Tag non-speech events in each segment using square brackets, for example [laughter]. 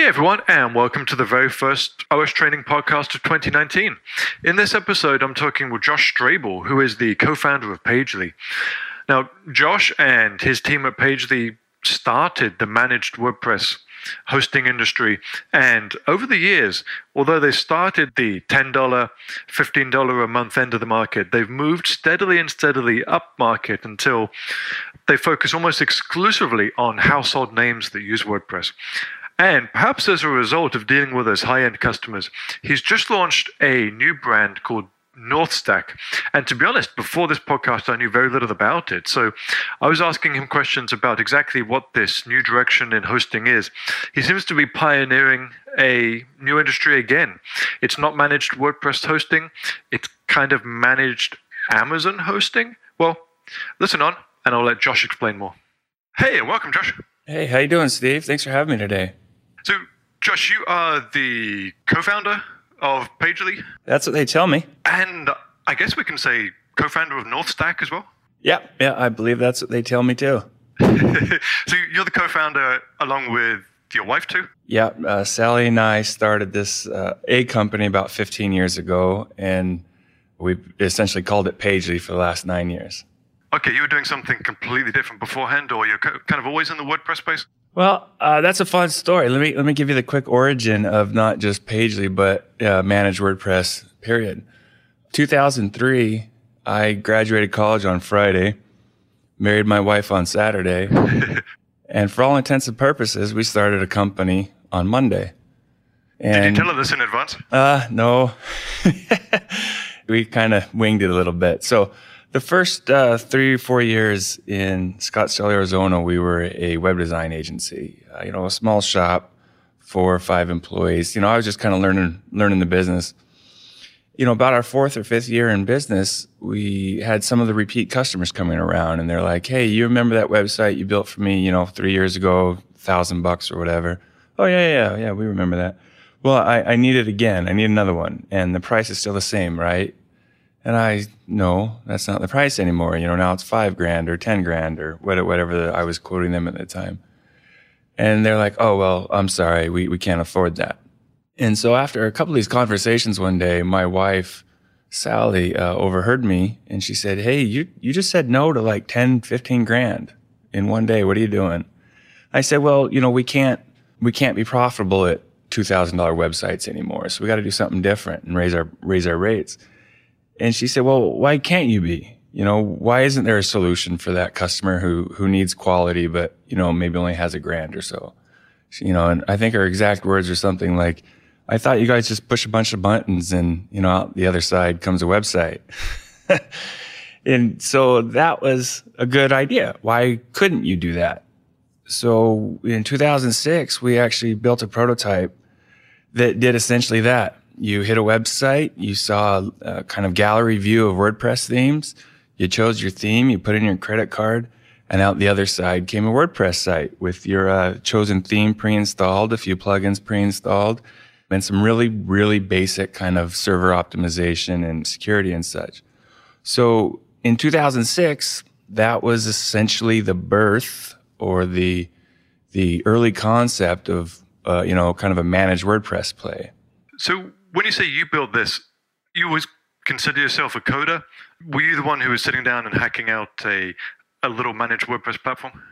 Hey everyone, and welcome to the very first OS Training Podcast of 2019. In this episode, I'm talking with Josh Strebel, who is the co founder of Pagely. Now, Josh and his team at Pagely started the managed WordPress hosting industry. And over the years, although they started the $10, $15 a month end of the market, they've moved steadily and steadily up market until they focus almost exclusively on household names that use WordPress. And perhaps as a result of dealing with those high end customers, he's just launched a new brand called Northstack. And to be honest, before this podcast, I knew very little about it. So I was asking him questions about exactly what this new direction in hosting is. He seems to be pioneering a new industry again. It's not managed WordPress hosting, it's kind of managed Amazon hosting. Well, listen on, and I'll let Josh explain more. Hey, and welcome, Josh. Hey, how you doing, Steve? Thanks for having me today. So, Josh, you are the co-founder of Pagely, That's what they tell me. and I guess we can say co-founder of Northstack as well. Yeah, yeah, I believe that's what they tell me too. [laughs] so you're the co-founder along with your wife too. Yeah, uh, Sally and I started this uh, a company about 15 years ago, and we've essentially called it Pagely for the last nine years. Okay, you were doing something completely different beforehand, or you're kind of always in the WordPress space. Well, uh, that's a fun story. Let me let me give you the quick origin of not just Pagely, but uh, managed WordPress. Period. 2003, I graduated college on Friday, married my wife on Saturday, [laughs] and for all intents and purposes, we started a company on Monday. Did And you tell her this in advance? uh, no. [laughs] we kind of winged it a little bit. So the first uh, three or four years in Scottsdale, Arizona, we were a web design agency. Uh, you know, a small shop, four or five employees. You know, I was just kind of learning learning the business. You know, about our fourth or fifth year in business, we had some of the repeat customers coming around, and they're like, "Hey, you remember that website you built for me? You know, three years ago, thousand bucks or whatever." Oh yeah, yeah, yeah, we remember that. Well, I, I need it again. I need another one, and the price is still the same, right? And I, no, that's not the price anymore. You know, now it's five grand or 10 grand or whatever the, I was quoting them at the time. And they're like, oh, well, I'm sorry. We, we can't afford that. And so after a couple of these conversations one day, my wife, Sally, uh, overheard me and she said, Hey, you, you just said no to like 10, 15 grand in one day. What are you doing? I said, well, you know, we can't, we can't be profitable at $2,000 websites anymore. So we got to do something different and raise our, raise our rates. And she said, well, why can't you be? You know, why isn't there a solution for that customer who, who needs quality, but, you know, maybe only has a grand or so? You know, and I think her exact words are something like, I thought you guys just push a bunch of buttons and, you know, out the other side comes a website. [laughs] and so that was a good idea. Why couldn't you do that? So in 2006, we actually built a prototype that did essentially that. You hit a website, you saw a kind of gallery view of WordPress themes, you chose your theme, you put in your credit card, and out the other side came a WordPress site with your uh, chosen theme pre-installed, a few plugins pre-installed, and some really, really basic kind of server optimization and security and such. So in 2006, that was essentially the birth or the the early concept of uh, you know kind of a managed WordPress play. So when you say you built this, you always consider yourself a coder. Were you the one who was sitting down and hacking out a a little managed WordPress platform?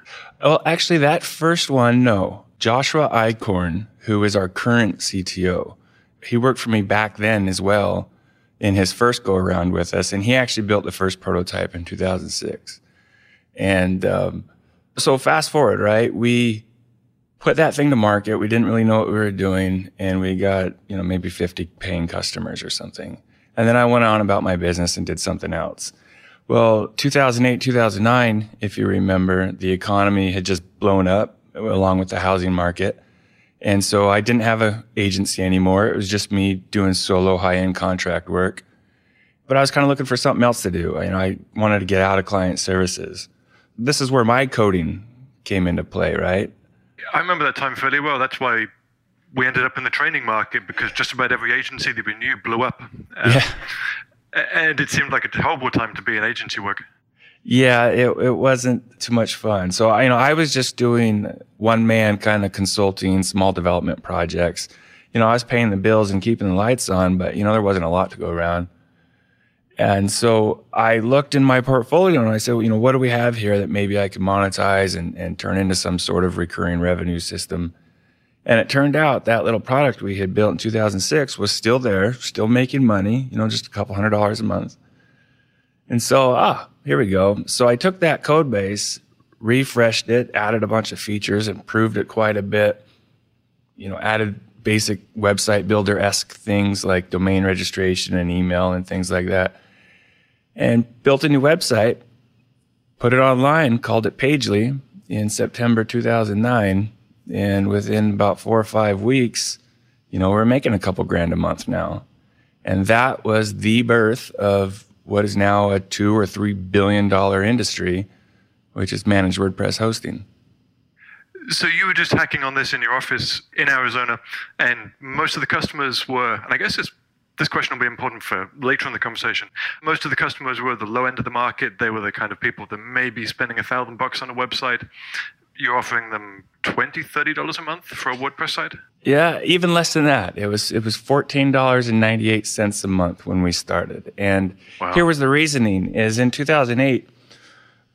Well, actually, that first one, no. Joshua Eichhorn, who is our current CTO, he worked for me back then as well in his first go around with us, and he actually built the first prototype in 2006. And um, so, fast forward, right? We put that thing to market. We didn't really know what we were doing, and we got you know maybe 50 paying customers or something. And then I went on about my business and did something else. Well, 2008, 2009, if you remember, the economy had just blown up along with the housing market. And so I didn't have an agency anymore. It was just me doing solo high end contract work. But I was kind of looking for something else to do. You know, I wanted to get out of client services. This is where my coding came into play, right? I remember that time fairly well. That's why we ended up in the training market because just about every agency that we knew blew up. Um, Yeah. And it seemed like a horrible time to be in agency work. Yeah, it, it wasn't too much fun. So, I, you know, I was just doing one man kind of consulting, small development projects. You know, I was paying the bills and keeping the lights on, but, you know, there wasn't a lot to go around. And so I looked in my portfolio and I said, well, you know, what do we have here that maybe I could monetize and, and turn into some sort of recurring revenue system? And it turned out that little product we had built in 2006 was still there, still making money, you know, just a couple hundred dollars a month. And so, ah, here we go. So I took that code base, refreshed it, added a bunch of features, improved it quite a bit, you know, added basic website builder esque things like domain registration and email and things like that and built a new website, put it online, called it Pagely in September 2009. And within about four or five weeks, you know, we're making a couple grand a month now. And that was the birth of what is now a two or three billion dollar industry, which is managed WordPress hosting. So you were just hacking on this in your office in Arizona, and most of the customers were, and I guess it's this question will be important for later in the conversation. Most of the customers were the low end of the market. They were the kind of people that may be spending a thousand bucks on a website. You're offering them 20 $30 a month for a WordPress site? Yeah, even less than that. It was it was fourteen dollars and ninety eight cents a month when we started. And wow. here was the reasoning: is in two thousand eight,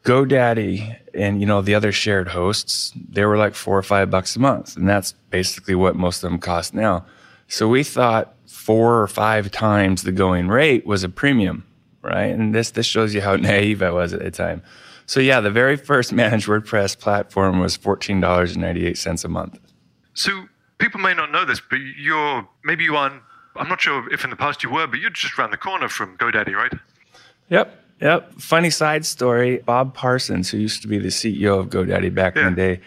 GoDaddy and you know the other shared hosts, they were like four or five bucks a month, and that's basically what most of them cost now. So we thought four or five times the going rate was a premium, right? And this this shows you how [laughs] naive I was at the time. So yeah, the very first [laughs] managed WordPress platform was fourteen dollars and ninety eight cents a month. So people may not know this, but you're maybe you aren't. I'm not sure if in the past you were, but you're just around the corner from GoDaddy, right? Yep. Yep. Funny side story. Bob Parsons, who used to be the CEO of GoDaddy back yeah. in the day,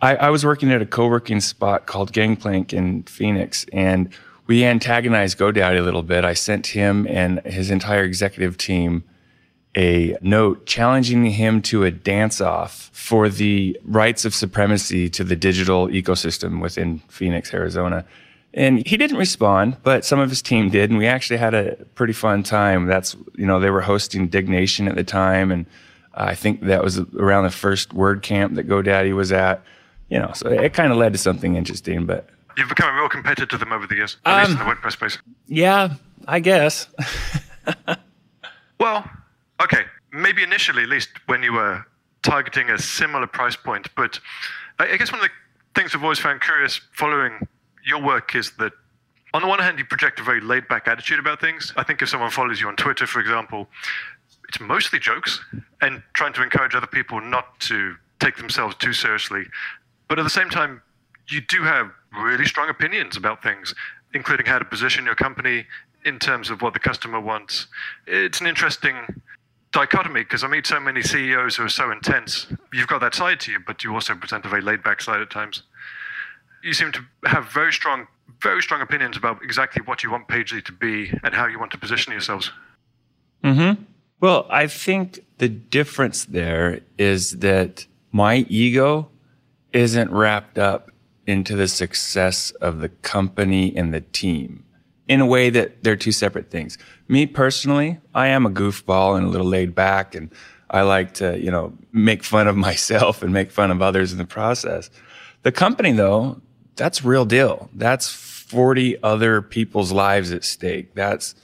I, I was working at a co-working spot called Gangplank in Phoenix, and we antagonized GoDaddy a little bit. I sent him and his entire executive team a note challenging him to a dance off for the rights of supremacy to the digital ecosystem within Phoenix, Arizona. And he didn't respond, but some of his team did. And we actually had a pretty fun time. That's, you know, they were hosting Diggnation at the time. And I think that was around the first WordCamp that GoDaddy was at. You know, so it kind of led to something interesting, but You've become a real competitor to them over the years, at um, least in the WordPress space. Yeah, I guess. [laughs] well, okay. Maybe initially, at least when you were targeting a similar price point, but I guess one of the things I've always found curious following your work is that on the one hand, you project a very laid back attitude about things. I think if someone follows you on Twitter, for example, it's mostly jokes and trying to encourage other people not to take themselves too seriously. But at the same time, you do have really strong opinions about things, including how to position your company in terms of what the customer wants. It's an interesting dichotomy because I meet so many CEOs who are so intense. You've got that side to you, but you also present a very laid back side at times. You seem to have very strong, very strong opinions about exactly what you want Pagely to be and how you want to position yourselves. Hmm. Well, I think the difference there is that my ego isn't wrapped up into the success of the company and the team in a way that they're two separate things. Me personally, I am a goofball and a little laid back and I like to, you know, make fun of [laughs] myself and make fun of others in the process. The company though, that's real deal. That's 40 other people's lives at stake. That's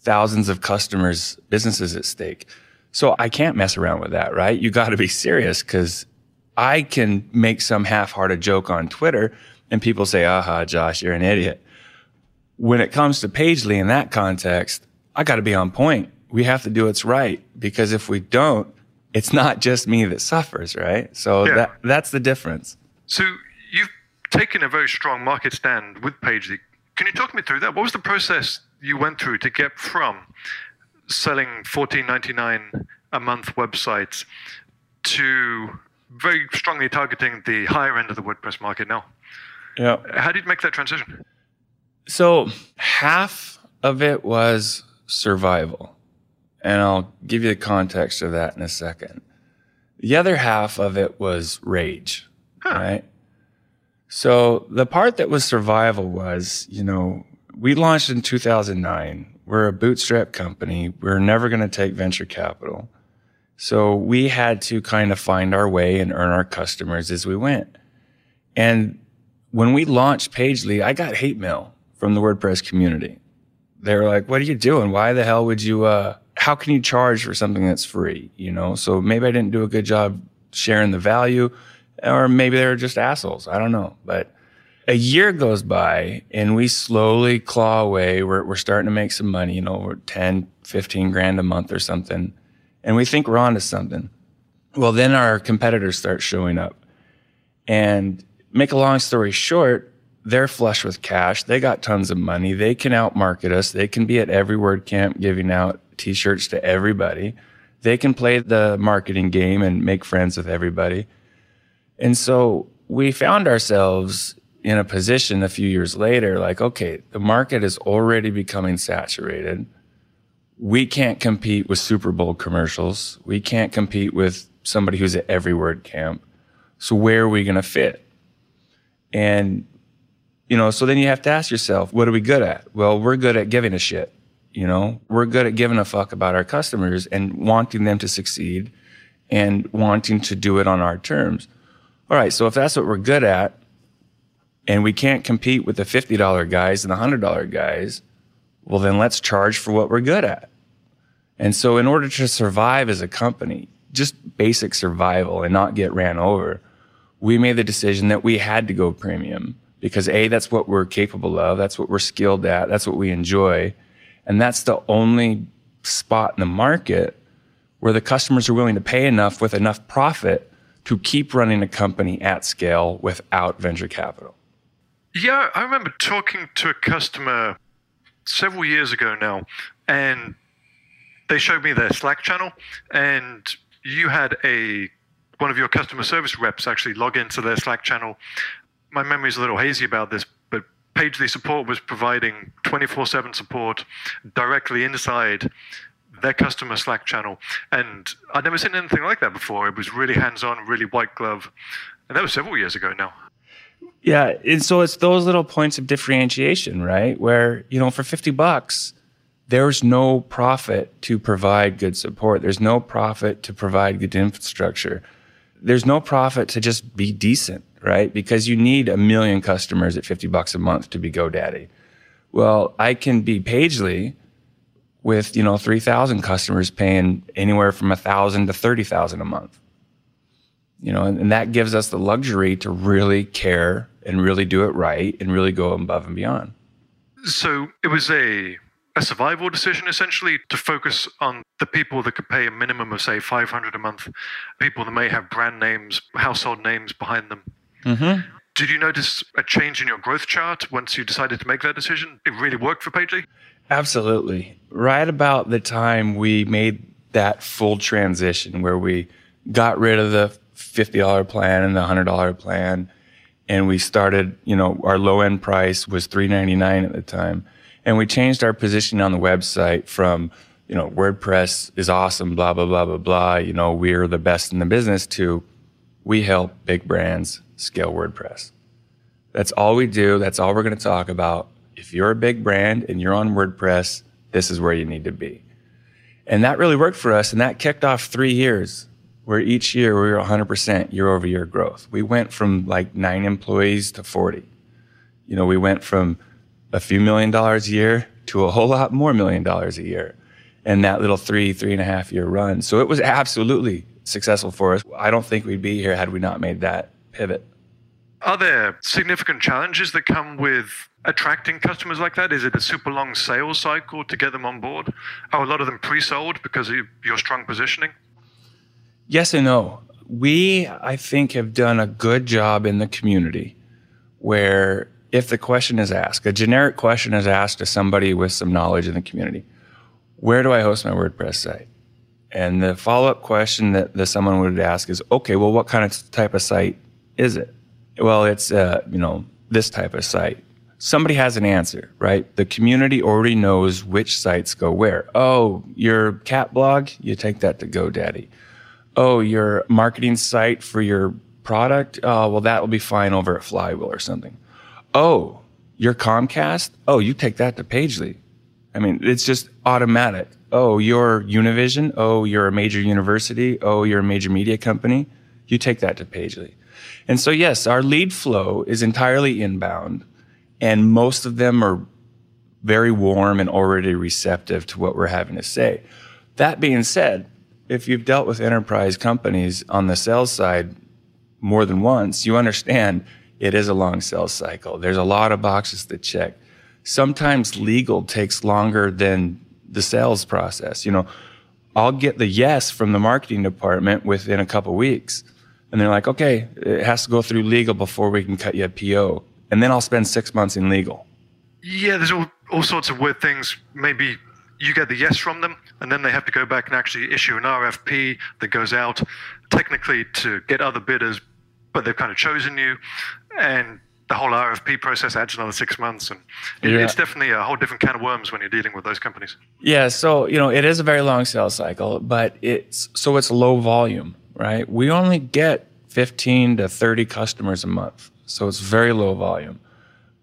thousands of customers, businesses at stake. So I can't mess around with that, right? You got to be serious because I can make some half-hearted joke on Twitter and people say, aha, Josh, you're an idiot. When it comes to Pagely in that context, I got to be on point. We have to do what's right because if we don't, it's not just me that suffers, right? So yeah. that that's the difference. So you've taken a very strong market stand with Pagely. Can you talk me through that? What was the process you went through to get from selling 14.99 a month websites to very strongly targeting the higher end of the WordPress market now. Yeah. How did you make that transition? So half of it was survival. And I'll give you the context of that in a second. The other half of it was rage, huh. right? So the part that was survival was, you know, we launched in 2009. We're a bootstrap company. We're never going to take venture capital. So we had to kind of find our way and earn our customers as we went. And when we launched Pagely, I got hate mail from the WordPress community. They were like, "What are you doing? Why the hell would you? Uh, how can you charge for something that's free? You know?" So maybe I didn't do a good job sharing the value, or maybe they were just assholes. I don't know. But a year goes by, and we slowly claw away. We're we're starting to make some money. You know, we're 10, 15 grand a month or something, and we think we're onto something. Well, then our competitors start showing up, and make a long story short, they're flush with cash. They got tons of money. They can outmarket us. They can be at every WordCamp giving out t-shirts to everybody. They can play the marketing game and make friends with everybody. And so we found ourselves in a position a few years later, like, okay, the market is already becoming saturated. We can't compete with Super Bowl commercials. We can't compete with somebody who's at every word camp. So where are we going to fit? And, you know, so then you have to ask yourself, what are we good at? Well, we're good at giving a shit. You know, we're good at giving a fuck about our customers and wanting them to succeed and wanting to do it on our terms. All right. So if that's what we're good at and we can't compete with the $50 guys and the $100 guys, well, then let's charge for what we're good at. And so in order to survive as a company, just basic survival and not get ran over, we made the decision that we had to go premium because A, that's what we're capable of. That's what we're skilled at. That's what we enjoy. And that's the only spot in the market where the customers are willing to pay enough with enough profit to keep running a company at scale without venture capital. Yeah, I remember talking to a customer several years ago now, and they showed me their Slack channel, and you had a one of your customer service reps actually log into their Slack channel. My memory is a little hazy about this, but Pagely Support was providing 24 7 support directly inside their customer Slack channel. And I'd never seen anything like that before. It was really hands on, really white glove. And that was several years ago now. Yeah. And so it's those little points of differentiation, right? Where, you know, for 50 bucks, there's no profit to provide good support. There's no profit to provide good infrastructure there's no profit to just be decent, right? Because you need a million customers at 50 bucks a month to be GoDaddy. Well, I can be Pagely with, you know, 3,000 customers paying anywhere from 1,000 to 30,000 a month. You know, and, and that gives us the luxury to really care and really do it right and really go above and beyond. So it was a a survival decision essentially to focus on the people that could pay a minimum of say 500 a month people that may have brand names household names behind them mm-hmm. did you notice a change in your growth chart once you decided to make that decision it really worked for pagely absolutely right about the time we made that full transition where we got rid of the $50 plan and the $100 plan and we started you know our low end price was 399 at the time and we changed our position on the website from, you know, WordPress is awesome, blah, blah, blah, blah, blah. You know, we're the best in the business to we help big brands scale WordPress. That's all we do. That's all we're going to talk about. If you're a big brand and you're on WordPress, this is where you need to be. And that really worked for us. And that kicked off three years where each year we were 100% year over year growth. We went from like nine employees to 40. You know, we went from a few million dollars a year to a whole lot more million dollars a year in that little three, three and a half year run. So it was absolutely successful for us. I don't think we'd be here had we not made that pivot. Are there significant challenges that come with attracting customers like that? Is it a super long sales cycle to get them on board? Are a lot of them pre sold because of your strong positioning? Yes and no. We, I think, have done a good job in the community where if the question is asked, a generic question is asked to somebody with some knowledge in the community, where do I host my WordPress site? And the follow up question that, that someone would ask is, okay, well, what kind of type of site is it? Well, it's, uh, you know, this type of site. Somebody has an answer, right? The community already knows which sites go where. Oh, your cat blog, you take that to GoDaddy. Oh, your marketing site for your product, oh, well, that will be fine over at Flywheel or something oh, you're Comcast? Oh, you take that to Pagely. I mean, it's just automatic. Oh, you're Univision. Oh, you're a major university. Oh, you're a major media company. You take that to Pagely. And so, yes, our lead flow is entirely inbound, and most of them are very warm and already receptive to what we're having to say. That being said, if you've dealt with enterprise companies on the sales side more than once, you understand it is a long sales cycle. There's a lot of boxes to check. Sometimes legal takes longer than the sales process. You know, I'll get the yes from the marketing department within a couple weeks. And they're like, okay, it has to go through legal before we can cut you a PO. And then I'll spend six months in legal. Yeah, there's all, all sorts of weird things. Maybe you get the yes from them, and then they have to go back and actually issue an RFP that goes out technically to get other bidders, but they've kind of chosen you. And the whole RFP process adds another six months, and it, Yeah. it's definitely a whole different can of worms when you're dealing with those companies. Yeah, so you know it is a very long sales cycle, but it's so it's low volume, right? We only get 15 to 30 customers a month, so it's very low volume,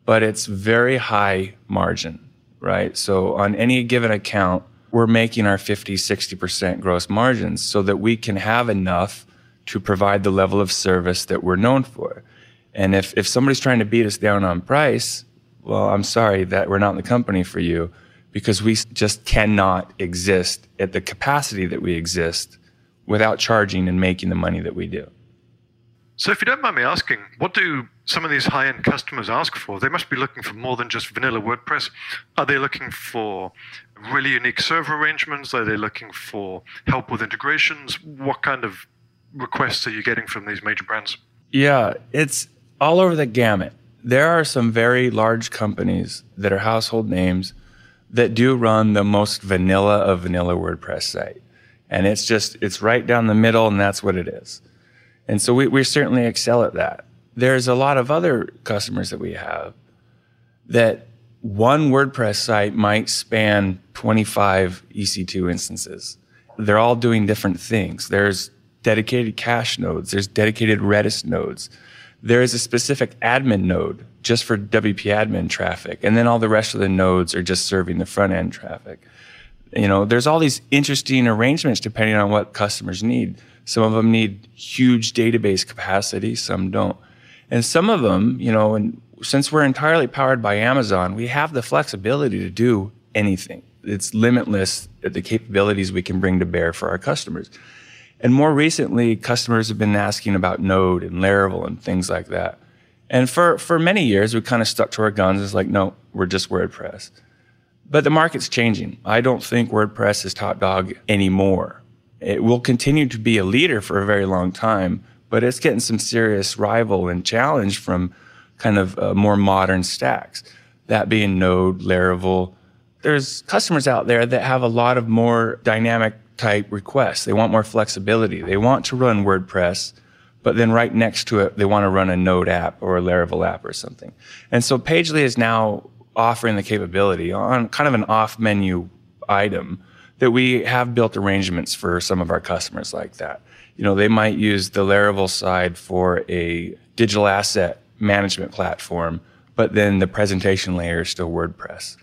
but it's very high margin, right? So on any given account, we're making our 50, 60% gross margins so that we can have enough to provide the level of service that we're known for. And if, if somebody's trying to beat us down on price, well, I'm sorry that we're not in the company for you because we just cannot exist at the capacity that we exist without charging and making the money that we do. So, if you don't mind me asking, what do some of these high end customers ask for? They must be looking for more than just vanilla WordPress. Are they looking for really unique server arrangements? Are they looking for help with integrations? What kind of requests are you getting from these major brands? Yeah, it's all over the gamut. There are some very large companies that are household names that do run the most vanilla of vanilla WordPress site. And it's just, it's right down the middle, and that's what it is. And so we, we certainly excel at that. There's a lot of other customers that we have that one WordPress site might span 25 EC2 instances. They're all doing different things. There's dedicated cache nodes, there's dedicated Redis nodes. There is a specific admin node just for WP admin traffic, and then all the rest of the nodes are just serving the front end traffic. You know, there's all these interesting arrangements depending on what customers need. Some of them need huge database capacity, some don't. And some of them, you know, and since we're entirely powered by Amazon, we have the flexibility to do anything. It's limitless uh, the capabilities we can bring to bear for our customers. And more recently, customers have been asking about Node and Laravel and things like that. And for, for many years, we kind of stuck to our guns. It's like, no, we're just WordPress. But the market's changing. I don't think WordPress is top dog anymore. It will continue to be a leader for a very long time, but it's getting some serious rival and challenge from kind of uh, more modern stacks. That being Node, Laravel. There's customers out there that have a lot of more dynamic type requests. They want more flexibility. They want to run WordPress, but then right next to it, they want to run a Node app or a Laravel app or something. And so Pagely is now offering the capability on kind of an off menu item that we have built arrangements for some of our customers like that. You know, they might use the Laravel side for a digital asset management platform, but then the presentation layer is still WordPress.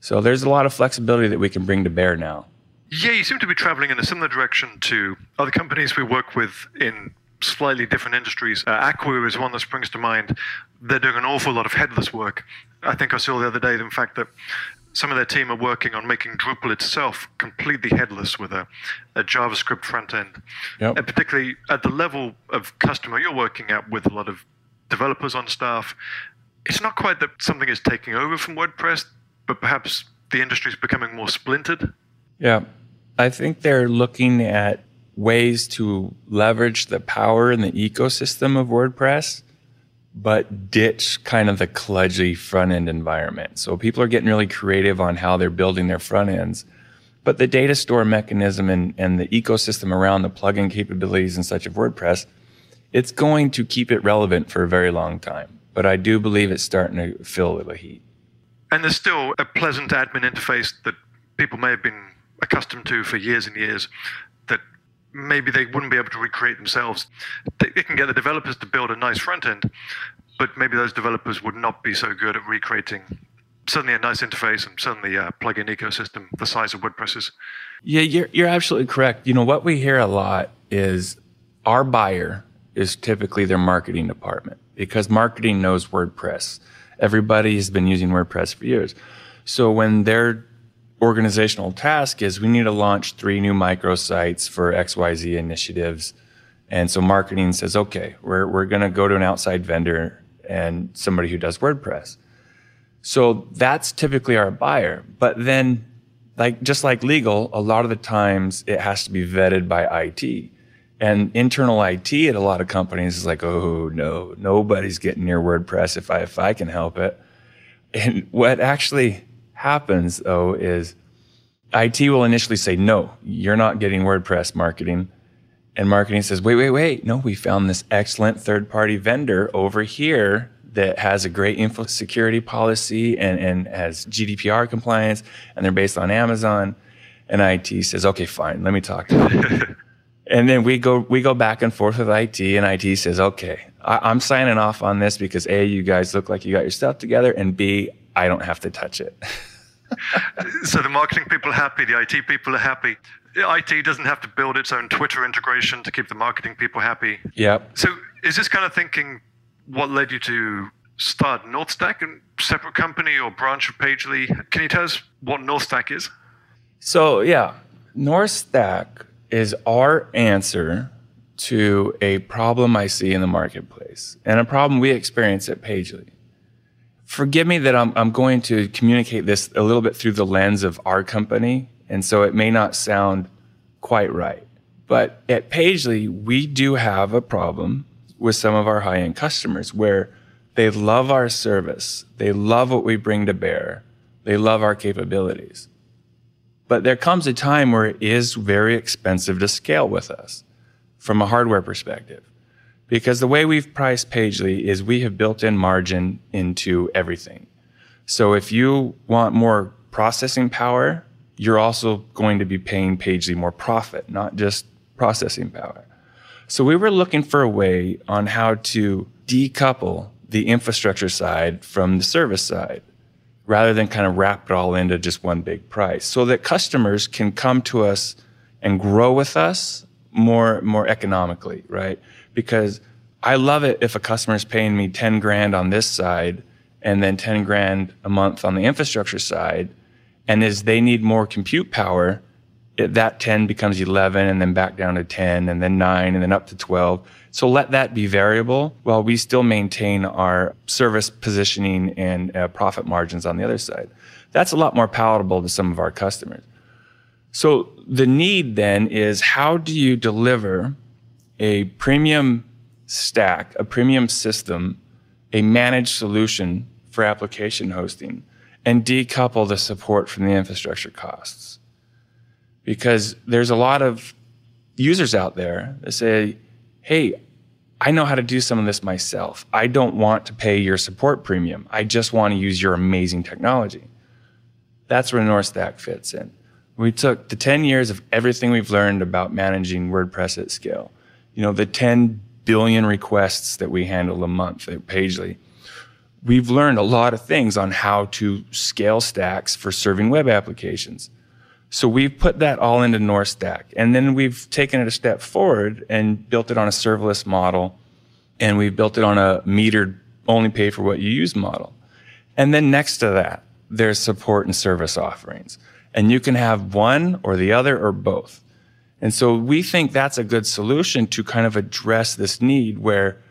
So there's a lot of flexibility that we can bring to bear now. Yeah, you seem to be traveling in a similar direction to other companies we work with in slightly different industries. Uh, Acquia is one that springs to mind. They're doing an awful lot of headless work. I think I saw the other day, in fact, that some of their team are working on making Drupal itself completely headless with a, a JavaScript front end. Yep. And particularly at the level of customer you're working at with a lot of developers on staff, it's not quite that something is taking over from WordPress, but perhaps the industry is becoming more splintered. Yeah. I think they're looking at ways to leverage the power and the ecosystem of WordPress, but ditch kind of the kludgy front end environment. So people are getting really creative on how they're building their front ends. But the data store mechanism and, and the ecosystem around the plugin capabilities and such of WordPress, it's going to keep it relevant for a very long time. But I do believe it's starting to feel a heat. And there's still a pleasant admin interface that people may have been accustomed to for years and years maybe they wouldn't be able to recreate themselves. They, they can get the developers to build a nice front end, but maybe those developers would not be so good at recreating certainly a nice interface and certainly a uh, plugin ecosystem the size of WordPress's. Yeah, you're, you're absolutely correct. You know, what we hear a lot is our buyer is typically their marketing department because marketing knows WordPress. Everybody has been using WordPress for years. So when their organizational task is we need to launch three new microsites for XYZ initiatives. And so marketing says, okay, we're, we're going to go to an outside vendor and somebody who does WordPress. So that's typically our buyer. But then, like just like legal, a lot of the times it has to be vetted by IT. And internal IT at a lot of companies is like, oh no, nobody's getting near WordPress if I if I can help it. And what actually happens though is IT will initially say, no, you're not getting WordPress marketing. And marketing says, wait, wait, wait. No, we found this excellent third party vendor over here that has a great info security policy and, and has GDPR compliance, and they're based on Amazon. And IT says, okay, fine, let me talk to them. [laughs] and then we go we go back and forth with IT, and IT says, okay, I, I'm signing off on this because A, you guys look like you got your stuff together, and B, I don't have to touch it. [laughs] so the marketing people are happy, the IT people are happy. IT doesn't have to build its own Twitter integration to keep the marketing people happy. Yep. So is this kind of thinking what led you to start NorthStack, a separate company or branch of Pagely? Can you tell us what NorthStack is? So yeah, NorthStack is our answer to a problem I see in the marketplace and a problem we experience at Pagely forgive me that I'm, I'm going to communicate this a little bit through the lens of our company. And so it may not sound quite right. But at Pagely, we do have a problem with some of our high end customers where they love our service, they love what we bring to bear, they love our capabilities. But there comes a time where it is very expensive to scale with us from a hardware perspective. Because the way we've priced Pagely is we have built in margin into everything. So if you want more processing power, you're also going to be paying Pagely more profit, not just processing power. So we were looking for a way on how to decouple the infrastructure side from the service side rather than kind of wrap it all into just one big price so that customers can come to us and grow with us more more economically, right? Because I love it if a customer is paying me 10 grand on this side and then 10 grand a month on the infrastructure side. And as they need more compute power, it, that 10 becomes 11 and then back down to 10 and then 9 and then up to 12. So let that be variable while we still maintain our service positioning and uh, profit margins on the other side. That's a lot more palatable to some of our customers. So the need then is how do you deliver a premium stack, a premium system, a managed solution for application hosting, and decouple the support from the infrastructure costs. Because there's a lot of users out there that say, hey, I know how to do some of this myself. I don't want to pay your support premium. I just want to use your amazing technology. That's where NorthStack fits in. We took the 10 years of everything we've learned about managing WordPress at scale you know, the 10 billion requests that we handle a month at Pagely, we've learned a lot of things on how to scale stacks for serving web applications. So we've put that all into NorthStack. And then we've taken it a step forward and built it on a serverless model. And we've built it on a metered, only pay for what you use model. And then next to that, there's support and service offerings. And you can have one or the other or both. And so we think that's a good solution to kind of address this need where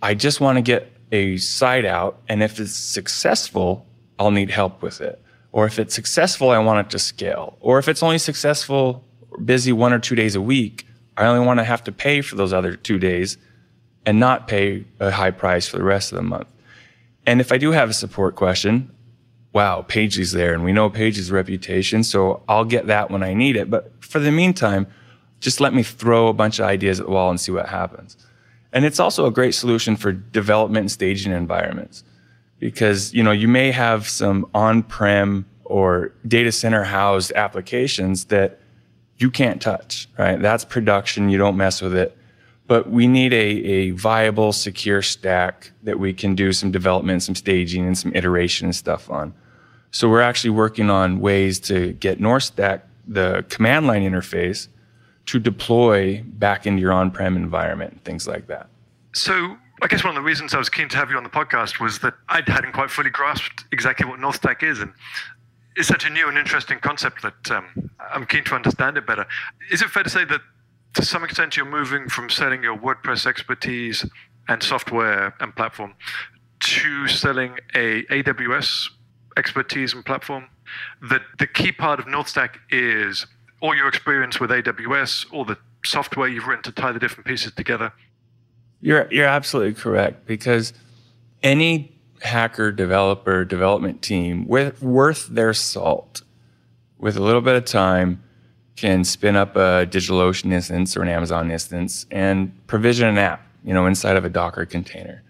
I just want to get a site out. And if it's successful, I'll need help with it. Or if it's successful, I want it to scale. Or if it's only successful, busy one or two days a week, I only want to have to pay for those other two days and not pay a high price for the rest of the month. And if I do have a support question, wow, Pagely's there and we know Pagely's reputation. So I'll get that when I need it. But for the meantime, just let me throw a bunch of ideas at the wall and see what happens. And it's also a great solution for development and staging environments because, you know, you may have some on-prem or data center housed applications that you can't touch, right? That's production. You don't mess with it. But we need a, a viable, secure stack that we can do some development, some staging, and some iteration and stuff on. So we're actually working on ways to get NorthStack, the command line interface, to deploy back into your on-prem environment, and things like that. So I guess one of the reasons I was keen to have you on the podcast was that I hadn't quite fully grasped exactly what NorthStack is, and it's such a new and interesting concept that um, I'm keen to understand it better. Is it fair to say that to some extent you're moving from selling your WordPress expertise and software and platform to selling a AWS expertise and platform? That the key part of NorthStack is all your experience with AWS, all the software you've written to tie the different pieces together. You're you're absolutely correct because any hacker, developer, development team with worth their salt, with a little bit of time, can spin up a DigitalOcean instance or an Amazon instance and provision an app, you know, inside of a Docker container.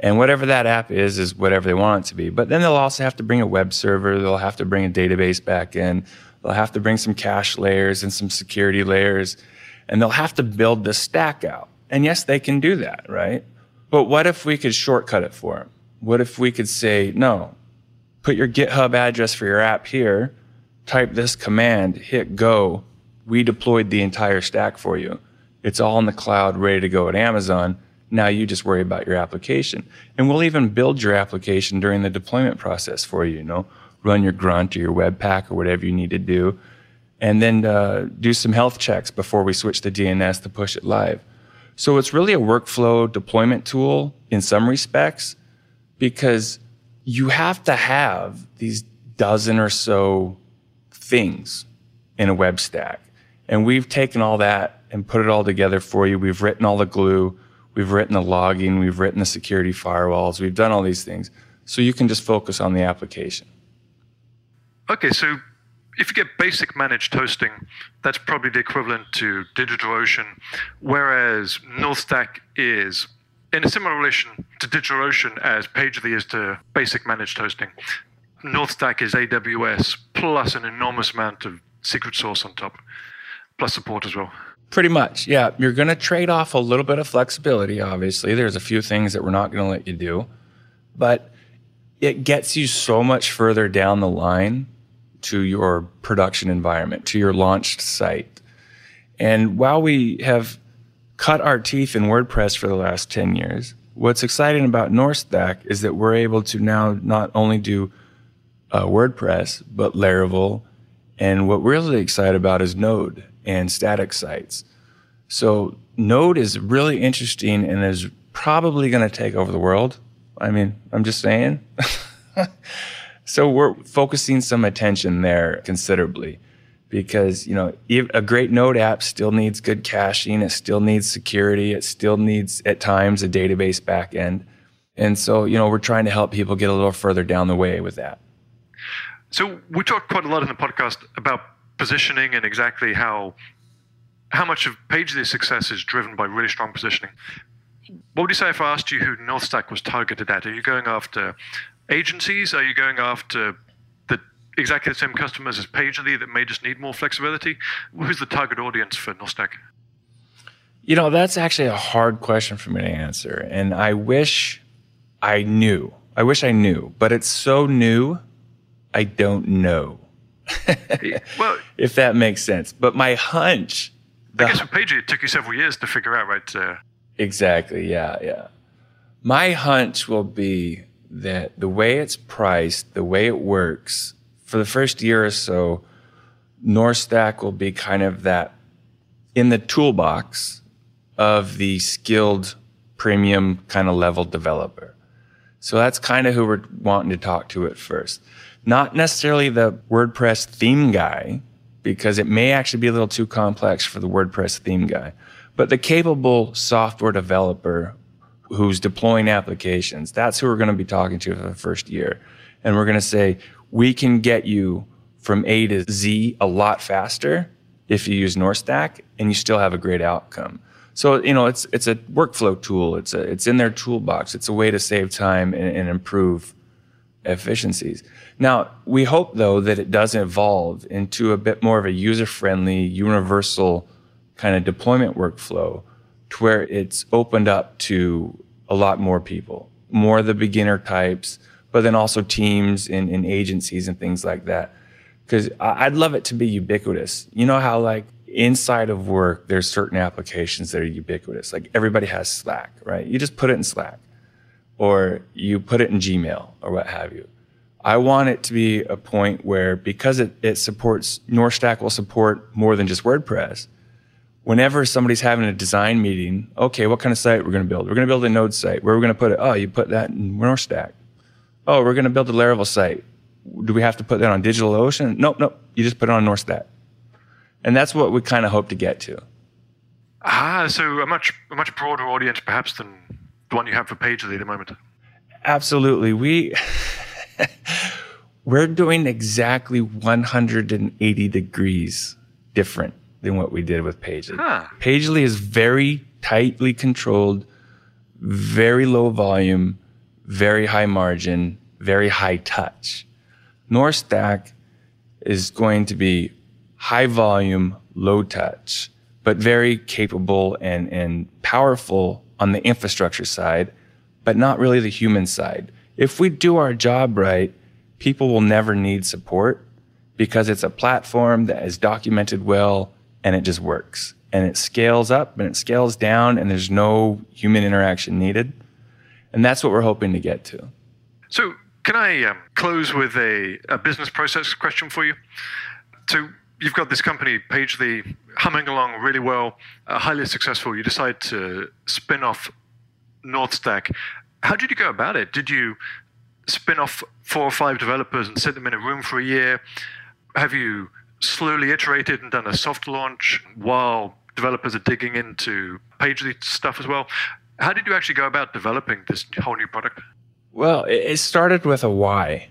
And whatever that app is, is whatever they want it to be. But then they'll also have to bring a web server. They'll have to bring a database back in. They'll have to bring some cache layers and some security layers. And they'll have to build the stack out. And yes, they can do that, right? But what if we could shortcut it for them? What if we could say, no, put your GitHub address for your app here, type this command, hit go. We deployed the entire stack for you. It's all in the cloud, ready to go at Amazon. Now you just worry about your application. And we'll even build your application during the deployment process for you, you know, run your grunt or your webpack or whatever you need to do. And then uh, do some health checks before we switch the DNS to push it live. So it's really a workflow deployment tool in some respects because you have to have these dozen or so things in a web stack. And we've taken all that and put it all together for you. We've written all the glue, we've written the logging, we've written the security firewalls, we've done all these things. So you can just focus on the application. Okay, so if you get basic managed hosting, that's probably the equivalent to DigitalOcean, whereas NorthStack is in a similar relation to DigitalOcean as Pagely is to basic managed hosting. NorthStack is AWS plus an enormous amount of secret source on top, plus support as well. Pretty much, yeah. You're going to trade off a little bit of flexibility, obviously. There's a few things that we're not going to let you do, but it gets you so much further down the line to your production environment, to your launched site. And while we have cut our teeth in WordPress for the last 10 years, what's exciting about NorthStack is that we're able to now not only do uh, WordPress, but Laravel. And what we're really excited about is Node and static sites. So Node is really interesting and is probably going to take over the world. I mean, I'm just saying. [laughs] So we're focusing some attention there considerably because, you know, a great Node app still needs good caching. It still needs security. It still needs at times a database backend. And so, you know, we're trying to help people get a little further down the way with that. So we talked quite a lot in the podcast about positioning and exactly how how much of Pagely's success is driven by really strong positioning. What would you say if I asked you who NorthStack was targeted at? Are you going after agencies? Are you going after the exactly the same customers as PagerDuty that may just need more flexibility? Who's the target audience for NorthStack? You know, that's actually a hard question for me to answer. And I wish I knew. I wish I knew, but it's so new, I don't know. Well, [laughs] if that makes sense. But my hunch. I guess with Pagely, it took you several years to figure out, right? Uh, exactly. Yeah. Yeah. My hunch will be that the way it's priced, the way it works, for the first year or so, NorthStack will be kind of that in the toolbox of the skilled premium kind of level developer. So that's kind of who we're wanting to talk to at first. Not necessarily the WordPress theme guy, because it may actually be a little too complex for the WordPress theme guy, but the capable software developer who's deploying applications. That's who we're going to be talking to for the first year. And we're going to say, we can get you from A to Z a lot faster if you use NorthStack and you still have a great outcome. So, you know, it's, it's a workflow tool. It's a, it's in their toolbox. It's a way to save time and, and improve efficiencies. Now, we hope though that it does evolve into a bit more of a user friendly, universal kind of deployment workflow to where it's opened up to a lot more people, more the beginner types, but then also teams and, and agencies and things like that. Because I'd love it to be ubiquitous. You know how like inside of work, there's certain applications that are ubiquitous. Like everybody has Slack, right? You just put it in Slack or you put it in Gmail or what have you. I want it to be a point where because it, it supports NorthStack will support more than just WordPress. Whenever somebody's having a design meeting, okay, what kind of site we're going to build? We're going to build a node site. Where are we going to put it? Oh, you put that in NorthStack. Oh, we're going to build a Laravel site. Do we have to put that on DigitalOcean? Nope, nope. You just put it on NorthStack. And that's what we kind of hope to get to. Ah, so a much a much broader audience perhaps than the one you have for Pagely at the moment. Absolutely. We [laughs] [laughs] we're doing exactly 180 degrees different than what we did with Pagely. Huh. Pagely is very tightly controlled, very low volume, very high margin, very high touch. NorthStack is going to be high volume, low touch, but very capable and, and powerful on the infrastructure side, but not really the human side. If we do our job right, people will never need support because it's a platform that is documented well and it just works. And it scales up and it scales down and there's no human interaction needed. And that's what we're hoping to get to. So, can I um, close with a, a business process question for you? So, you've got this company, Pagely, humming along really well, uh, highly successful. You decide to spin off NorthStack. How did you go about it? Did you spin off four or five developers and sit them in a room for a year? Have you slowly iterated and done a soft launch while developers are digging into Pagely stuff as well? How did you actually go about developing this whole new product? Well, it started with a why.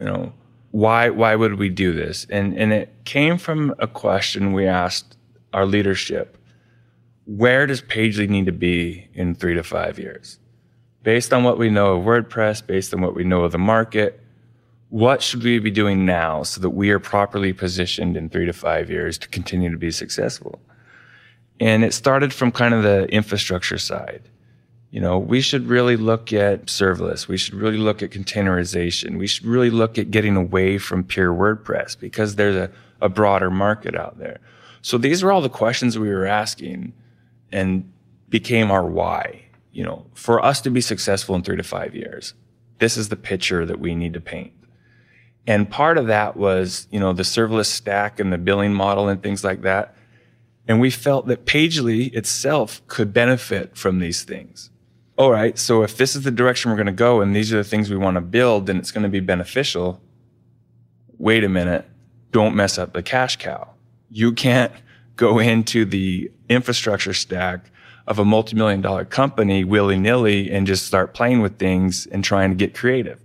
You know, why why would we do this? And and it came from a question we asked our leadership. Where does Pagely need to be in three to five years? Based on what we know of WordPress, based on what we know of the market, what should we be doing now so that we are properly positioned in three to five years to continue to be successful? And it started from kind of the infrastructure side you know, we should really look at serverless. We should really look at containerization. We should really look at getting away from pure WordPress because there's a, a broader market out there. So these were all the questions we were asking and became our why. You know, for us to be successful in three to five years, this is the picture that we need to paint. And part of that was, you know, the serverless stack and the billing model and things like that. And we felt that Pagely itself could benefit from these things all right, so if this is the direction we're going to go and these are the things we want to build, then it's going to be beneficial. Wait a minute, don't mess up the cash cow. You can't [laughs] go into the infrastructure stack of a multi-million dollar company willy-nilly and just start playing with things and trying to get creative.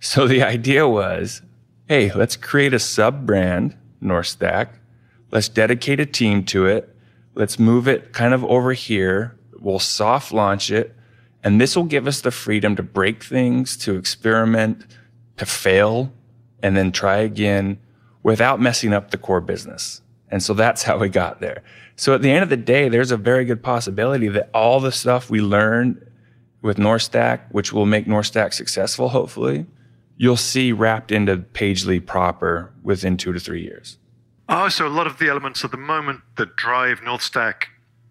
So the idea was, hey, let's create a sub brand, NorthStack. Let's dedicate a team to it. Let's move it kind of over here We'll soft launch it. And this will give us the freedom to break things, to experiment, to fail, and then try again without messing up the core business. And so that's how we got there. So at the end of the day, there's a very good possibility that all the stuff we learned with NorthStack, which will make NorthStack successful, hopefully, you'll see wrapped into Pagely proper within two to three years. Oh, so a lot of the elements at the moment that drive NorthStack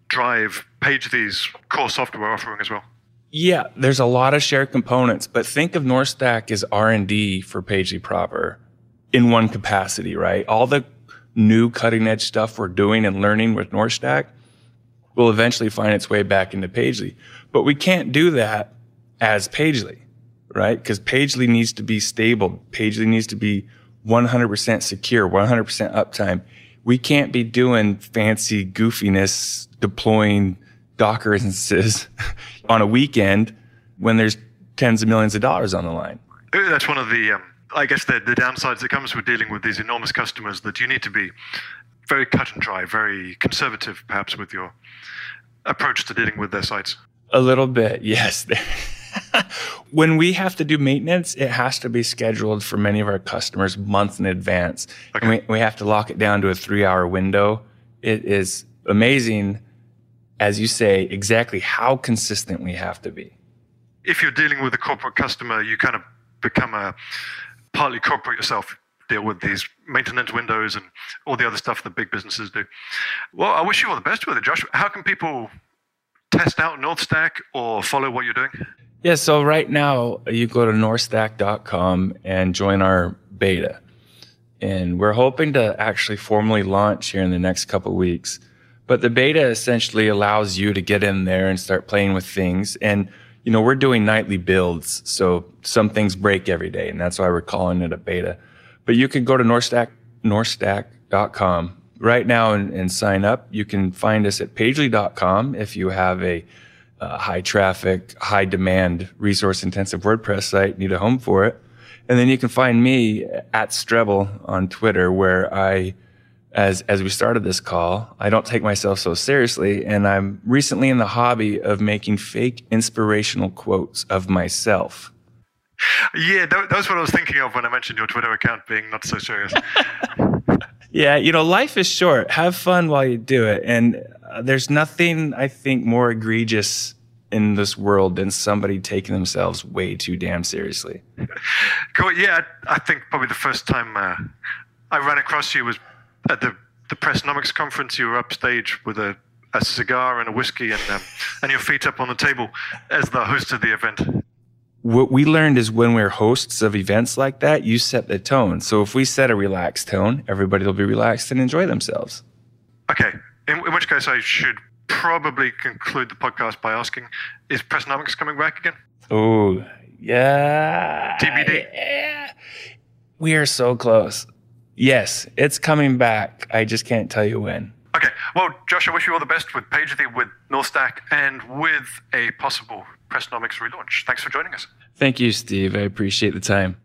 drive Pagely's core software offering as well. Yeah, there's a lot of shared components, but think of NorthStack as R&D for Pagely proper in one capacity, right? All the new cutting edge stuff we're doing and learning with NorthStack will eventually find its way back into Pagely. But we can't do that as Pagely, right? Because Pagely needs to be stable. Pagely needs to be 100% secure, 100% uptime we can't be doing fancy goofiness deploying Docker instances [laughs] on a weekend when there's tens of millions of dollars on the line. That's one of the, um, I guess, the, the downsides that comes with dealing with these enormous customers that you need to be very cut and dry, very conservative, perhaps, with your approach to dealing with their sites. A little bit, yes. [laughs] when we have to do maintenance, it has to be scheduled for many of our customers months in advance. Okay. And we, we have to lock it down to a three hour window. It is amazing as you say, exactly how consistent we have to be. If you're dealing with a corporate customer, you kind of become a partly corporate yourself, deal with these maintenance windows and all the other stuff that big businesses do. Well, I wish you all the best with it, Josh. How can people test out NorthStack or follow what you're doing? Yeah, so right now you go to northstack.com and join our beta. And we're hoping to actually formally launch here in the next couple weeks. But the beta essentially allows you to get in there and start playing with things. And, you know, we're doing nightly builds. So some things break every day. And that's why we're calling it a beta. But you can go to northstack.com right now and, and sign up. You can find us at pagely.com if you have a uh, high traffic, high demand, resource intensive WordPress site, need a home for it. And then you can find me at Strebel on Twitter, where I, as as we started this call, I don't take myself so seriously, and I'm recently in the hobby of making fake inspirational quotes of myself. Yeah, that, that was what I was thinking of when I mentioned your Twitter account being not so serious. [laughs] yeah, you know, life is short. Have fun while you do it, and uh, there's nothing I think more egregious in this world than somebody taking themselves way too damn seriously. Cool. Yeah, I think probably the first time uh, I ran across you was at the the Pressnomics conference. You were upstage with a, a cigar and a whiskey and um, and your feet up on the table as the host of the event. What we learned is when we're hosts of events like that, you set the tone. So if we set a relaxed tone, everybody will be relaxed and enjoy themselves. Okay. In, in which case, I should probably conclude the podcast by asking Is Pressnomics coming back again? Oh, yeah. TBD? Yeah. We are so close. Yes, it's coming back. I just can't tell you when. Okay. Well, Josh, I wish you all the best with Pagely, with NorthStack, and with a possible Pressnomics relaunch. Thanks for joining us. Thank you, Steve. I appreciate the time.